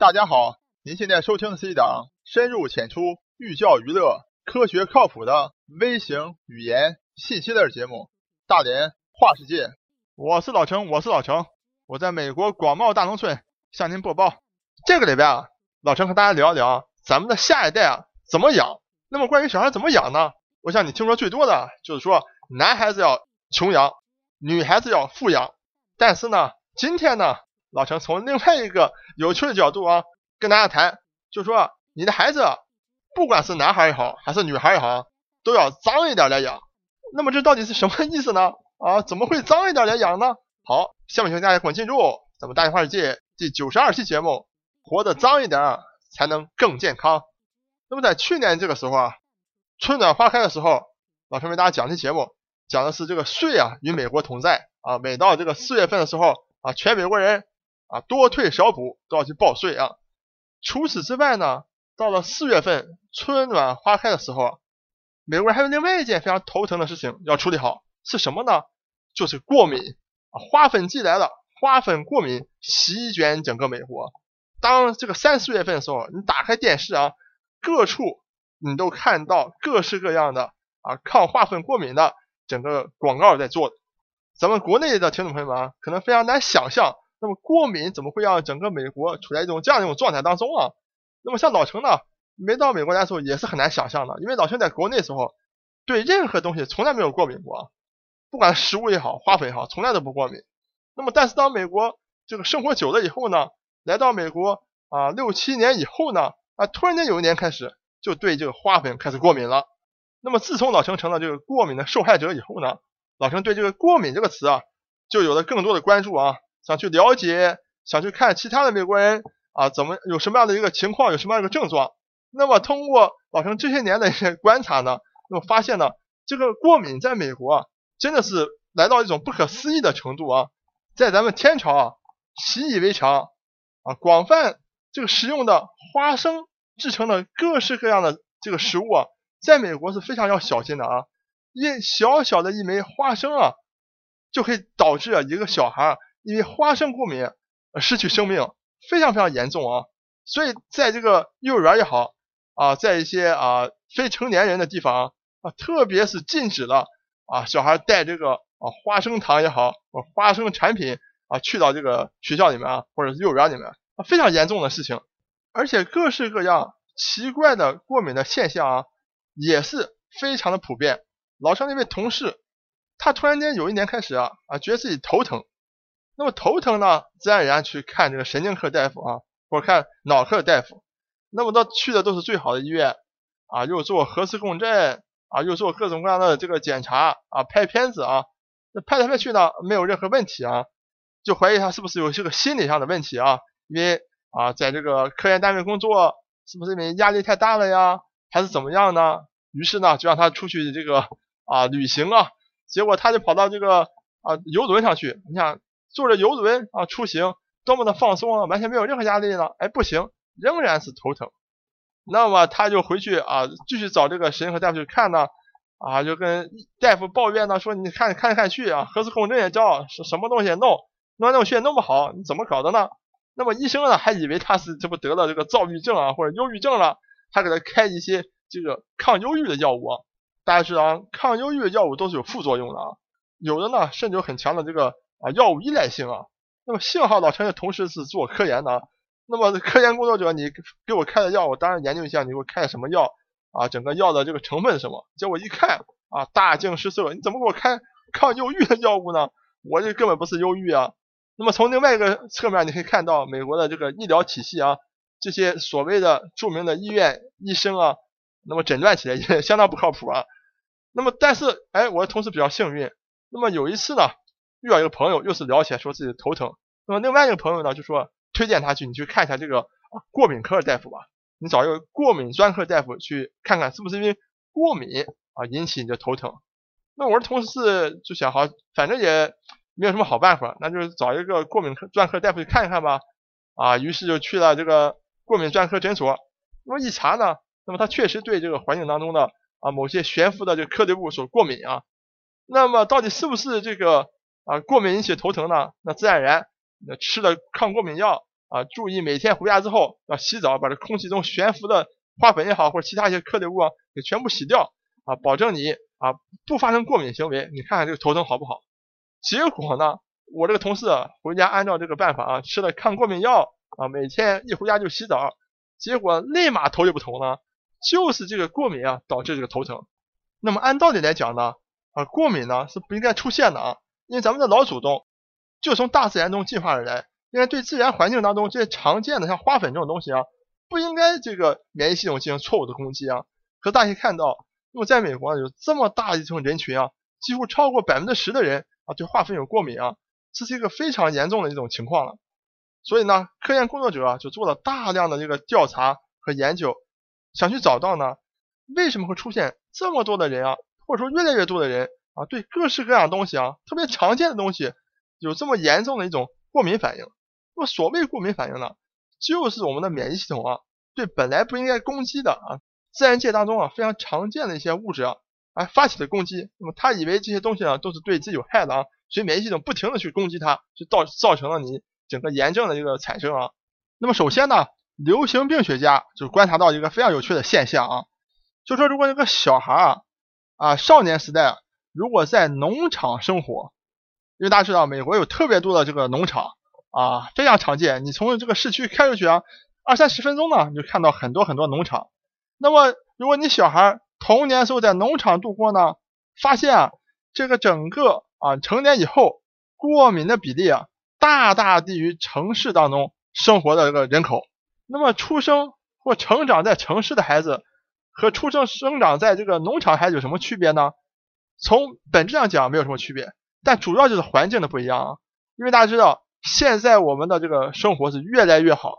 大家好，您现在收听的是一档深入浅出、寓教于乐、科学靠谱的微型语言信息类节目《大连话世界》。我是老程，我是老程，我在美国广袤大农村向您播报。这个礼拜啊，老程和大家聊一聊咱们的下一代啊怎么养。那么关于小孩怎么养呢？我想你听说最多的就是说，男孩子要穷养，女孩子要富养。但是呢，今天呢？老陈从另外一个有趣的角度啊，跟大家谈，就说你的孩子，不管是男孩也好，还是女孩也好，都要脏一点来养。那么这到底是什么意思呢？啊，怎么会脏一点来养呢？好，下面请大家跟我进入咱们大话世界第九十二期节目，活得脏一点才能更健康。那么在去年这个时候啊，春暖花开的时候，老陈为大家讲期节目，讲的是这个税啊与美国同在啊，每到这个四月份的时候啊，全美国人。啊，多退少补都要去报税啊。除此之外呢，到了四月份春暖花开的时候，美国人还有另外一件非常头疼的事情要处理好，是什么呢？就是过敏啊，花粉季来了，花粉过敏席卷整个美国。当这个三四月份的时候，你打开电视啊，各处你都看到各式各样的啊抗花粉过敏的整个广告在做。咱们国内的听众朋友们啊，可能非常难想象。那么过敏怎么会让整个美国处在一种这样一种状态当中啊？那么像老陈呢，没到美国来的时候也是很难想象的，因为老陈在国内的时候对任何东西从来没有过敏过，不管食物也好，花粉也好，从来都不过敏。那么但是当美国这个生活久了以后呢，来到美国啊六七年以后呢，啊突然间有一年开始就对这个花粉开始过敏了。那么自从老陈成了这个过敏的受害者以后呢，老陈对这个过敏这个词啊就有了更多的关注啊。想去了解，想去看其他的美国人啊，怎么有什么样的一个情况，有什么样的一个症状？那么通过老陈这些年的一些观察呢，那么发现呢，这个过敏在美国啊，真的是来到一种不可思议的程度啊，在咱们天朝啊，习以为常啊，广泛这个食用的花生制成的各式各样的这个食物啊，在美国是非常要小心的啊，一小小的一枚花生啊，就可以导致一个小孩。因为花生过敏而失去生命，非常非常严重啊！所以在这个幼儿园也好啊，在一些啊非成年人的地方啊，特别是禁止了啊小孩带这个啊花生糖也好，花生产品啊去到这个学校里面啊，或者是幼儿园里面啊，非常严重的事情。而且各式各样奇怪的过敏的现象啊，也是非常的普遍。老张那位同事，他突然间有一年开始啊啊，觉得自己头疼。那么头疼呢，自然而然去看这个神经科大夫啊，或者看脑科大夫。那么他去的都是最好的医院啊，又做核磁共振啊，又做各种各样的这个检查啊，拍片子啊，那拍来拍去呢，没有任何问题啊，就怀疑他是不是有这个心理上的问题啊？因为啊，在这个科研单位工作，是不是因为压力太大了呀，还是怎么样呢？于是呢，就让他出去这个啊旅行啊，结果他就跑到这个啊游轮上去，你想。坐着游轮啊出行，多么的放松啊，完全没有任何压力呢。哎，不行，仍然是头疼。那么他就回去啊，继续找这个神经科大夫去看呢。啊，就跟大夫抱怨呢，说你看看看去啊，核磁共振也照，是什么东西也弄，弄来弄去也弄不好，你怎么搞的呢？那么医生呢，还以为他是这不得了这个躁郁症啊，或者忧郁症了，他给他开一些这个抗忧郁的药物啊。大家知道，抗忧郁的药物都是有副作用的啊，有的呢甚至有很强的这个。啊，药物依赖性啊，那么幸好老陈的同时是做科研的，那么科研工作者，你给我开的药，我当然研究一下，你给我开的什么药啊？整个药的这个成分是什么？结果一看啊，大惊失色，你怎么给我开抗忧郁的药物呢？我这根本不是忧郁啊。那么从另外一个侧面，你可以看到美国的这个医疗体系啊，这些所谓的著名的医院医生啊，那么诊断起来也相当不靠谱啊。那么但是，哎，我的同事比较幸运，那么有一次呢。遇到一个朋友，又是聊起来说自己头疼。那么另外一个朋友呢，就说推荐他去，你去看一下这个过敏科的大夫吧。你找一个过敏专科大夫去看看，是不是因为过敏啊引起你的头疼？那我的同事就想，好，反正也没有什么好办法，那就找一个过敏科专科大夫去看一看吧。啊，于是就去了这个过敏专科诊所。那么一查呢，那么他确实对这个环境当中的啊某些悬浮的这个颗粒物所过敏啊。那么到底是不是这个？啊，过敏引起头疼呢，那自然而然，那吃了抗过敏药啊，注意每天回家之后要洗澡，把这空气中悬浮的花粉也好，或者其他一些颗粒物啊，给全部洗掉啊，保证你啊不发生过敏行为。你看看这个头疼好不好？结果呢，我这个同事回家按照这个办法啊，吃了抗过敏药啊，每天一回家就洗澡，结果立马头就不疼了，就是这个过敏啊导致这个头疼。那么按道理来讲呢，啊，过敏呢是不应该出现的啊，因为咱们的老祖宗就从大自然中进化而来。应该对自然环境当中这些常见的像花粉这种东西啊，不应该这个免疫系统进行错误的攻击啊。可大家看到，那么在美国有这么大一层人群啊，几乎超过百分之十的人啊对花粉有过敏啊，这是一个非常严重的一种情况了。所以呢，科研工作者啊就做了大量的这个调查和研究，想去找到呢为什么会出现这么多的人啊，或者说越来越多的人啊对各式各样的东西啊，特别常见的东西有这么严重的一种过敏反应。那么所谓过敏反应呢，就是我们的免疫系统啊，对本来不应该攻击的啊，自然界当中啊非常常见的一些物质啊，哎发起的攻击。那么他以为这些东西呢都是对自己有害的啊，所以免疫系统不停的去攻击它，就造造成了你整个炎症的一个产生啊。那么首先呢，流行病学家就观察到一个非常有趣的现象啊，就说如果这个小孩啊啊少年时代如果在农场生活，因为大家知道美国有特别多的这个农场。啊，非常常见。你从这个市区开出去啊，二三十分钟呢，你就看到很多很多农场。那么，如果你小孩童年时候在农场度过呢，发现啊，这个整个啊成年以后过敏的比例啊，大大低于城市当中生活的这个人口。那么，出生或成长在城市的孩子和出生生长在这个农场孩子有什么区别呢？从本质上讲没有什么区别，但主要就是环境的不一样啊。因为大家知道。现在我们的这个生活是越来越好，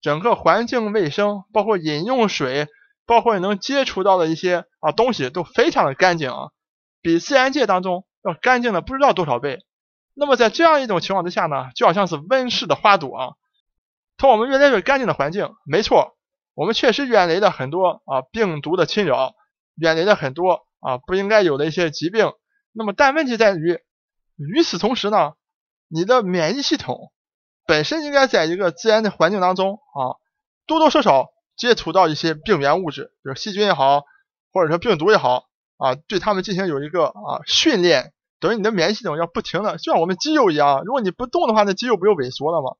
整个环境卫生，包括饮用水，包括你能接触到的一些啊东西都非常的干净啊，比自然界当中要干净了不知道多少倍。那么在这样一种情况之下呢，就好像是温室的花朵啊，从我们越来越干净的环境，没错，我们确实远离了很多啊病毒的侵扰，远离了很多啊不应该有的一些疾病。那么但问题在于，与此同时呢？你的免疫系统本身应该在一个自然的环境当中啊，多多少少接触到一些病原物质，比如细菌也好，或者说病毒也好啊，对他们进行有一个啊训练，等于你的免疫系统要不停的，就像我们肌肉一样，如果你不动的话，那肌肉不就萎缩了吗？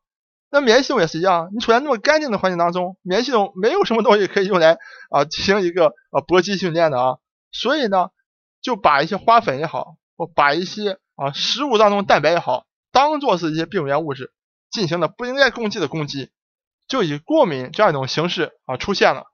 那免疫系统也是一样，你处在那么干净的环境当中，免疫系统没有什么东西可以用来啊进行一个啊搏击训练的啊，所以呢，就把一些花粉也好，或把一些啊食物当中蛋白也好。当做是一些病原物质进行的不应该攻击的攻击，就以过敏这样一种形式啊出现了。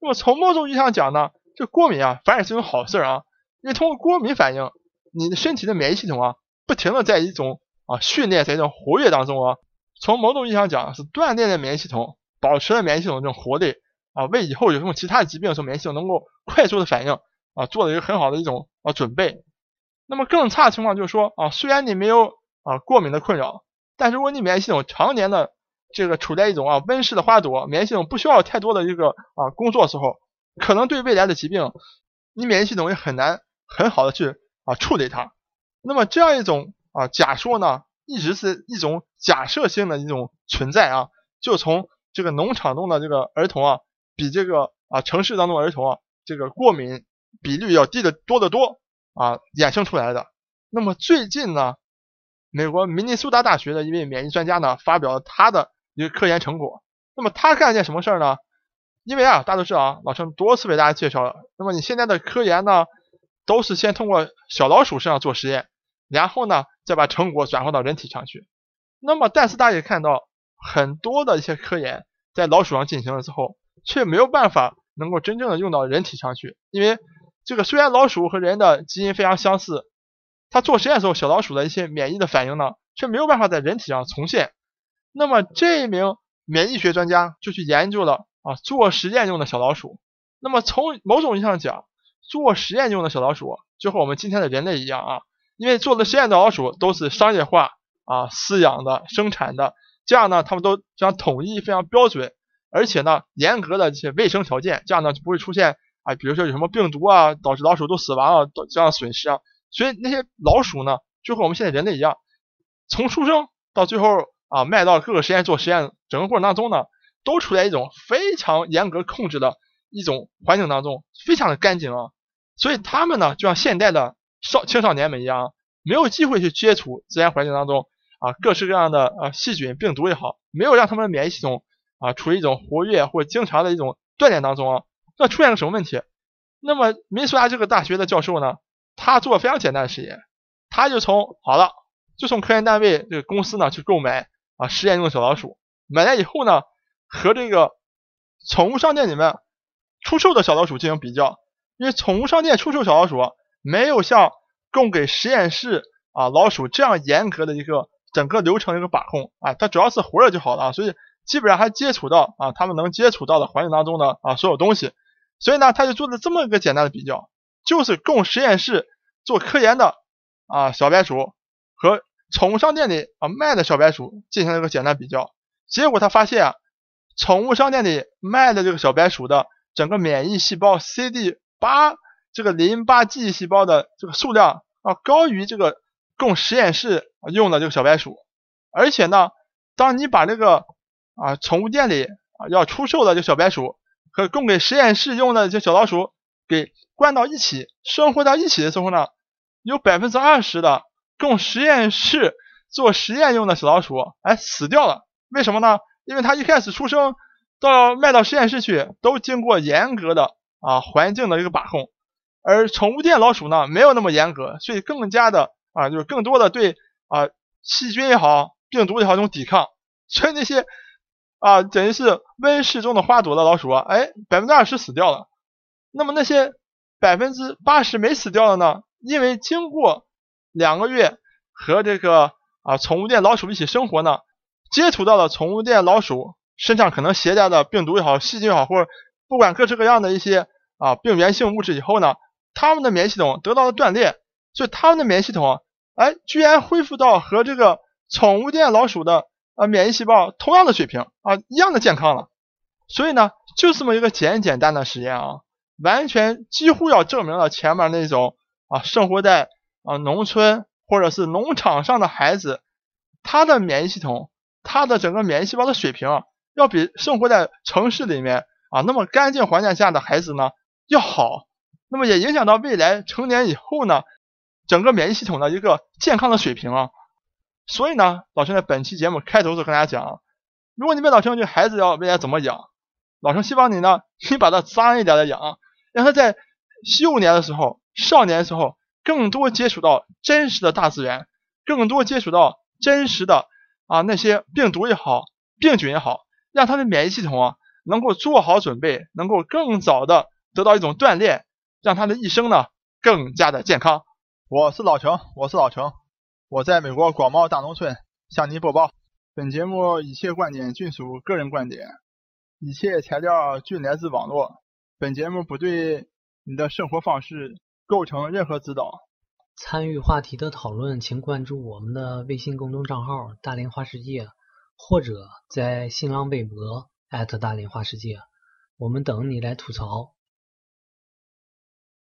那么从某种意义上讲呢，这过敏啊反而是种好事啊，因为通过过敏反应，你的身体的免疫系统啊不停的在一种啊训练在一种活跃当中啊。从某种意义上讲是锻炼的免疫系统，保持了免疫系统这种活力啊，为以后有什么其他疾病的时候免疫系统能够快速的反应啊，做了一个很好的一种啊准备。那么更差的情况就是说啊，虽然你没有啊，过敏的困扰，但是如果你免疫系统常年的这个处在一种啊温室的花朵，免疫系统不需要太多的一个啊工作时候，可能对未来的疾病，你免疫系统也很难很好的去啊处理它。那么这样一种啊假说呢，一直是一种假设性的一种存在啊，就从这个农场中的这个儿童啊，比这个啊城市当中儿童啊这个过敏比率要低得多得多啊衍生出来的。那么最近呢？美国明尼苏达大学的一位免疫专家呢，发表了他的一个科研成果。那么他干了件什么事儿呢？因为啊，大家都知道啊，老陈多次为大家介绍了。那么你现在的科研呢，都是先通过小老鼠身上做实验，然后呢，再把成果转化到人体上去。那么，但是大家也看到，很多的一些科研在老鼠上进行了之后，却没有办法能够真正的用到人体上去。因为这个虽然老鼠和人的基因非常相似。它做实验的时候，小老鼠的一些免疫的反应呢，却没有办法在人体上重现。那么这一名免疫学专家就去研究了啊，做实验用的小老鼠。那么从某种意义上讲，做实验用的小老鼠就和我们今天的人类一样啊，因为做的实验的老鼠都是商业化啊饲养的、生产的，这样呢，他们都非常统一、非常标准，而且呢，严格的这些卫生条件，这样呢就不会出现啊，比如说有什么病毒啊，导致老鼠都死亡啊，这样损失啊。所以那些老鼠呢，就和我们现在人类一样，从出生到最后啊卖到各个实验做实验整个过程当中呢，都处在一种非常严格控制的一种环境当中，非常的干净啊。所以他们呢，就像现代的少青少年们一样，没有机会去接触自然环境当中啊各式各样的啊细菌、病毒也好，没有让他们的免疫系统啊处于一种活跃或经常的一种锻炼当中啊。那出现个什么问题？那么明尼苏达这个大学的教授呢，他做非常简单的实验，他就从好了，就从科研单位这个公司呢去购买啊实验用的小老鼠，买来以后呢，和这个宠物商店里面出售的小老鼠进行比较。因为宠物商店出售小老鼠没有像供给实验室啊老鼠这样严格的一个整个流程一个把控啊，它主要是活着就好了，所以基本上还接触到啊他们能接触到的环境当中的啊所有东西，所以呢他就做了这么一个简单的比较，就是供实验室做科研的啊小白鼠和宠物商店里啊卖的小白鼠进行了一个简单比较，结果他发现啊宠物商店里卖的这个小白鼠的整个免疫细胞 CD。八这个淋巴记忆细胞的这个数量啊高于这个供实验室用的这个小白鼠，而且呢，当你把这个啊宠物店里啊要出售的这个小白鼠和供给实验室用的这小老鼠给关到一起生活在一起的时候呢，有百分之二十的供实验室做实验用的小老鼠哎死掉了，为什么呢？因为它一开始出生到卖到实验室去都经过严格的。啊，环境的一个把控，而宠物店老鼠呢，没有那么严格，所以更加的啊，就是更多的对啊细菌也好，病毒也好这种抵抗，所以那些啊等于是温室中的花朵的老鼠啊，哎，百分之二十死掉了。那么那些百分之八十没死掉的呢，因为经过两个月和这个啊宠物店老鼠一起生活呢，接触到了宠物店老鼠身上可能携带的病毒也好，细菌也好，或者不管各式各样的一些。啊，病原性物质以后呢，他们的免疫系统得到了锻炼，所以他们的免疫系统，哎，居然恢复到和这个宠物店老鼠的啊免疫细胞同样的水平啊，一样的健康了。所以呢，就这么一个简简单的实验啊，完全几乎要证明了前面那种啊生活在啊农村或者是农场上的孩子，他的免疫系统，他的整个免疫细胞的水平，要比生活在城市里面啊那么干净环境下的孩子呢。要好，那么也影响到未来成年以后呢，整个免疫系统的一个健康的水平啊。所以呢，老陈在本期节目开头就跟大家讲，如果你问老陈这孩子要未来怎么养，老陈希望你呢，你把他脏一点的养，让他在幼年的时候、少年的时候，更多接触到真实的大自然，更多接触到真实的啊那些病毒也好、病菌也好，让他的免疫系统啊能够做好准备，能够更早的。得到一种锻炼，让他的一生呢更加的健康。我是老程，我是老程，我在美国广袤大农村向您播报。本节目一切观点均属个人观点，一切材料均来自网络。本节目不对你的生活方式构成任何指导。参与话题的讨论，请关注我们的微信公众账号“大连花世界”，或者在新浪微博大连花世界，我们等你来吐槽。